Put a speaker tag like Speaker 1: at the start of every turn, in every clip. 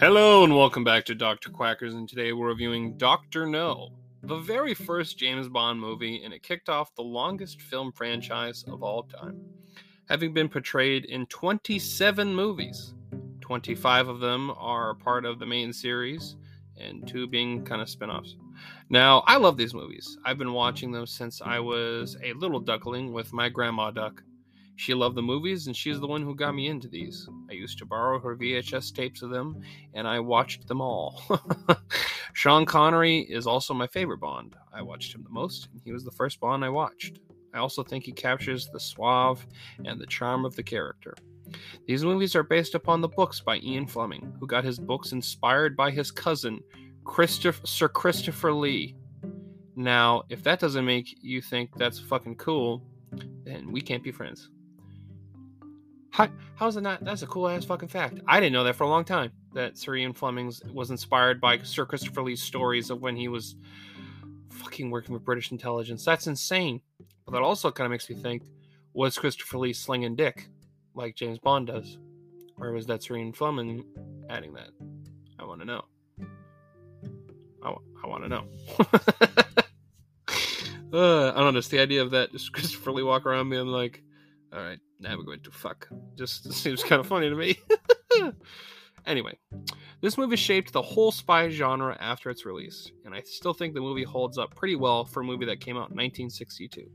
Speaker 1: Hello and welcome back to Dr. Quackers, and today we're reviewing Dr. No, the very first James Bond movie, and it kicked off the longest film franchise of all time, having been portrayed in 27 movies. 25 of them are part of the main series, and two being kind of spin offs. Now, I love these movies. I've been watching them since I was a little duckling with my grandma duck. She loved the movies, and she's the one who got me into these. I used to borrow her VHS tapes of them, and I watched them all. Sean Connery is also my favorite Bond. I watched him the most, and he was the first Bond I watched. I also think he captures the suave and the charm of the character. These movies are based upon the books by Ian Fleming, who got his books inspired by his cousin, Christopher, Sir Christopher Lee. Now, if that doesn't make you think that's fucking cool, then we can't be friends. How, how's it not? That's a cool ass fucking fact. I didn't know that for a long time. That Sir Ian Fleming was inspired by Sir Christopher Lee's stories of when he was fucking working with British intelligence. That's insane. But that also kind of makes me think: Was Christopher Lee slinging dick like James Bond does, or was that Sir Ian Fleming adding that? I want to know. I, I want to know. uh, I don't know. Just the idea of that, just Christopher Lee walk around being like, "All right, now we're going to fuck." Just seems kind of funny to me. anyway, this movie shaped the whole spy genre after its release, and I still think the movie holds up pretty well for a movie that came out in 1962.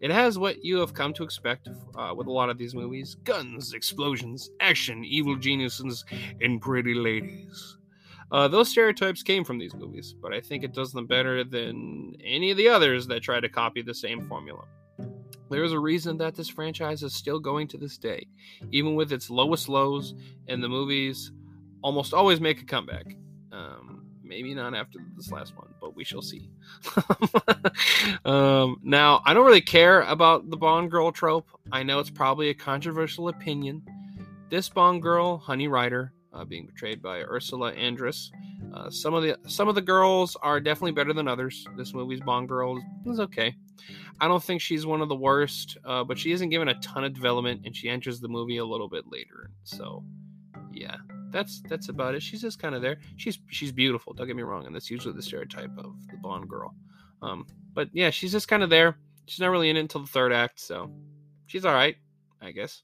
Speaker 1: It has what you have come to expect uh, with a lot of these movies guns, explosions, action, evil geniuses, and pretty ladies. Uh, those stereotypes came from these movies, but I think it does them better than any of the others that try to copy the same formula. There is a reason that this franchise is still going to this day, even with its lowest lows, and the movies almost always make a comeback. Um, maybe not after this last one, but we shall see. um, now, I don't really care about the Bond girl trope. I know it's probably a controversial opinion. This Bond girl, Honey Ryder, uh, being portrayed by Ursula Andress. Uh, some of the some of the girls are definitely better than others. This movie's Bond girl is okay. I don't think she's one of the worst, uh, but she isn't given a ton of development, and she enters the movie a little bit later. So, yeah, that's that's about it. She's just kind of there. She's she's beautiful. Don't get me wrong, and that's usually the stereotype of the Bond girl. Um, but yeah, she's just kind of there. She's not really in it until the third act, so she's all right, I guess.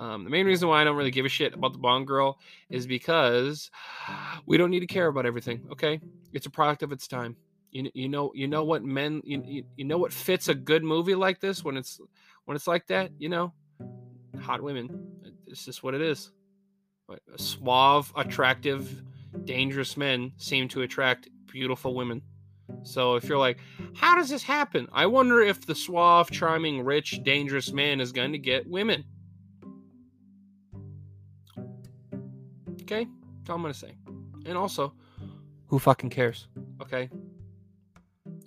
Speaker 1: Um, the main reason why I don't really give a shit about the Bond girl is because we don't need to care about everything. Okay, it's a product of its time. You, you know you know what men you, you know what fits a good movie like this when it's when it's like that. You know, hot women. It's just what it is. A Suave, attractive, dangerous men seem to attract beautiful women. So if you're like, how does this happen? I wonder if the suave, charming, rich, dangerous man is going to get women. Okay? That's all I'm gonna say. And also, who fucking cares? Okay?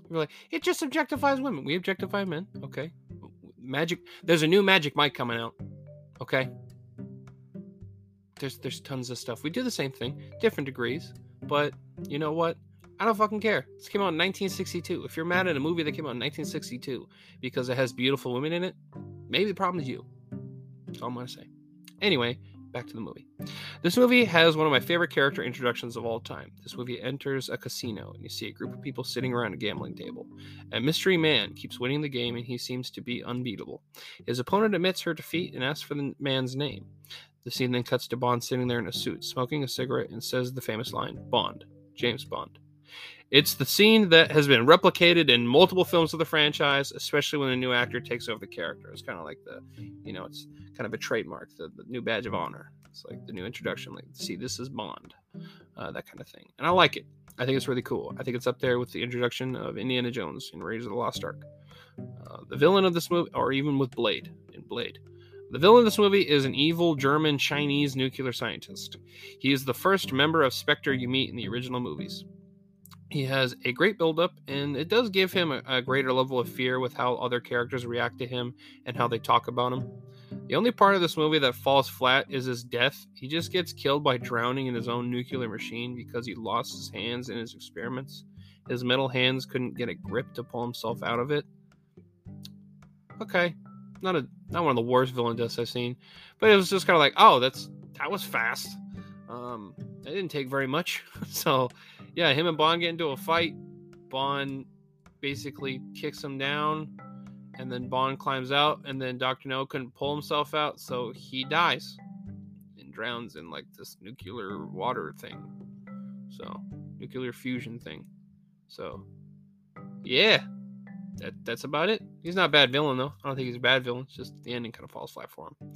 Speaker 1: You're like, it just objectifies women. We objectify men. Okay. Magic there's a new Magic Mike coming out. Okay. There's there's tons of stuff. We do the same thing, different degrees. But you know what? I don't fucking care. This came out in 1962. If you're mad at a movie that came out in 1962 because it has beautiful women in it, maybe the problem is you. That's all I'm gonna say. Anyway, back to the movie. This movie has one of my favorite character introductions of all time. This movie enters a casino and you see a group of people sitting around a gambling table. A mystery man keeps winning the game and he seems to be unbeatable. His opponent admits her defeat and asks for the man's name. The scene then cuts to Bond sitting there in a suit, smoking a cigarette, and says the famous line Bond, James Bond. It's the scene that has been replicated in multiple films of the franchise, especially when a new actor takes over the character. It's kind of like the, you know, it's kind of a trademark, the, the new badge of honor. It's like the new introduction, like, see, this is Bond, uh, that kind of thing. And I like it. I think it's really cool. I think it's up there with the introduction of Indiana Jones in Raiders of the Lost Ark. Uh, the villain of this movie, or even with Blade, in Blade. The villain of this movie is an evil German Chinese nuclear scientist. He is the first member of Spectre you meet in the original movies. He has a great buildup, and it does give him a, a, greater level of fear with how other characters react to him and how they talk about him. The only part of this movie that falls flat is his death. He just gets killed by drowning in his own nuclear machine because he lost his hands in his experiments. His metal hands couldn't get a grip to pull himself out of it. Okay, not a not one of the worst villain deaths I've seen, but it was just kind of like, oh, that's that was fast. Um, that didn't take very much. so, yeah, him and Bond get into a fight. Bond basically kicks him down, and then Bond climbs out, and then Doctor No couldn't pull himself out, so he dies and drowns in like this nuclear water thing. So, nuclear fusion thing. So, yeah, that that's about it. He's not a bad villain though. I don't think he's a bad villain. It's just the ending kind of falls flat for him.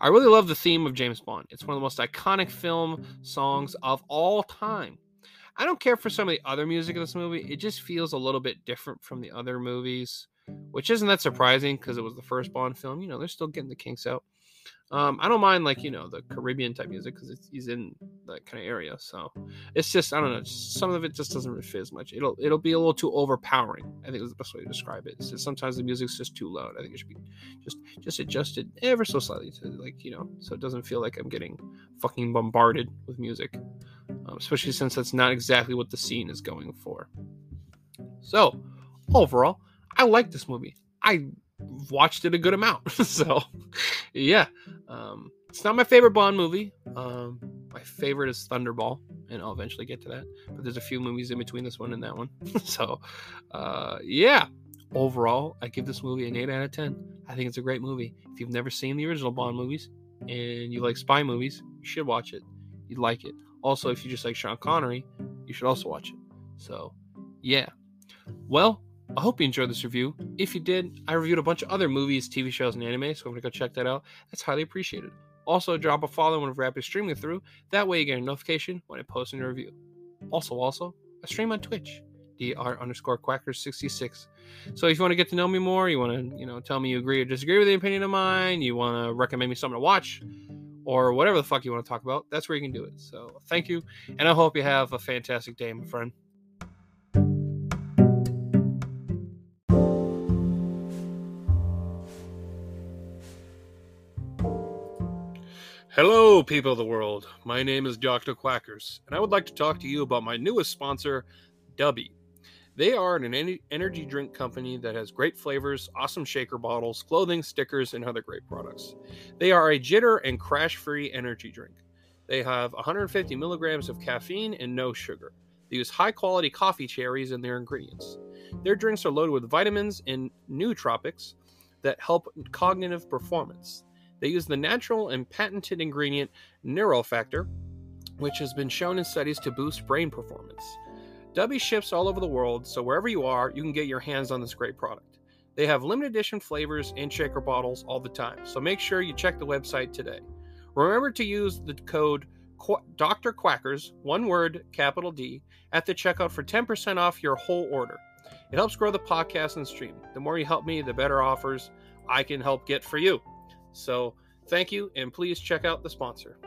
Speaker 1: I really love the theme of James Bond. It's one of the most iconic film songs of all time. I don't care for some of the other music in this movie. It just feels a little bit different from the other movies, which isn't that surprising because it was the first Bond film. You know, they're still getting the kinks out. Um, I don't mind like you know the Caribbean type music because he's in that kind of area. So it's just I don't know. Some of it just doesn't really fit as much. It'll it'll be a little too overpowering. I think is the best way to describe it. Sometimes the music's just too loud. I think it should be just just adjusted ever so slightly to like you know so it doesn't feel like I'm getting fucking bombarded with music, um, especially since that's not exactly what the scene is going for. So overall, I like this movie. I watched it a good amount. so, yeah, um, it's not my favorite Bond movie. Um, my favorite is Thunderball, and I'll eventually get to that. But there's a few movies in between this one and that one. so, uh, yeah, overall, I give this movie an 8 out of 10. I think it's a great movie. If you've never seen the original Bond movies and you like spy movies, you should watch it. You'd like it. Also, if you just like Sean Connery, you should also watch it. So, yeah. Well, I hope you enjoyed this review. If you did, I reviewed a bunch of other movies, TV shows, and anime, so I'm gonna go check that out. That's highly appreciated. Also, drop a follow whenever I streaming through. That way, you get a notification when I post a new review. Also, also, I stream on Twitch, dr underscore quackers66. So if you want to get to know me more, you want to, you know, tell me you agree or disagree with the opinion of mine, you want to recommend me something to watch, or whatever the fuck you want to talk about, that's where you can do it. So thank you, and I hope you have a fantastic day, my friend. Hello, people of the world. My name is Dr. Quackers, and I would like to talk to you about my newest sponsor, Dubby. They are an energy drink company that has great flavors, awesome shaker bottles, clothing, stickers, and other great products. They are a jitter and crash free energy drink. They have 150 milligrams of caffeine and no sugar. They use high quality coffee cherries in their ingredients. Their drinks are loaded with vitamins and nootropics that help cognitive performance. They use the natural and patented ingredient Neurofactor, which has been shown in studies to boost brain performance. Dubby ships all over the world, so wherever you are, you can get your hands on this great product. They have limited edition flavors and shaker bottles all the time, so make sure you check the website today. Remember to use the code Dr. Quackers, one word, capital D, at the checkout for 10% off your whole order. It helps grow the podcast and stream. The more you help me, the better offers I can help get for you. So thank you, and please check out the sponsor.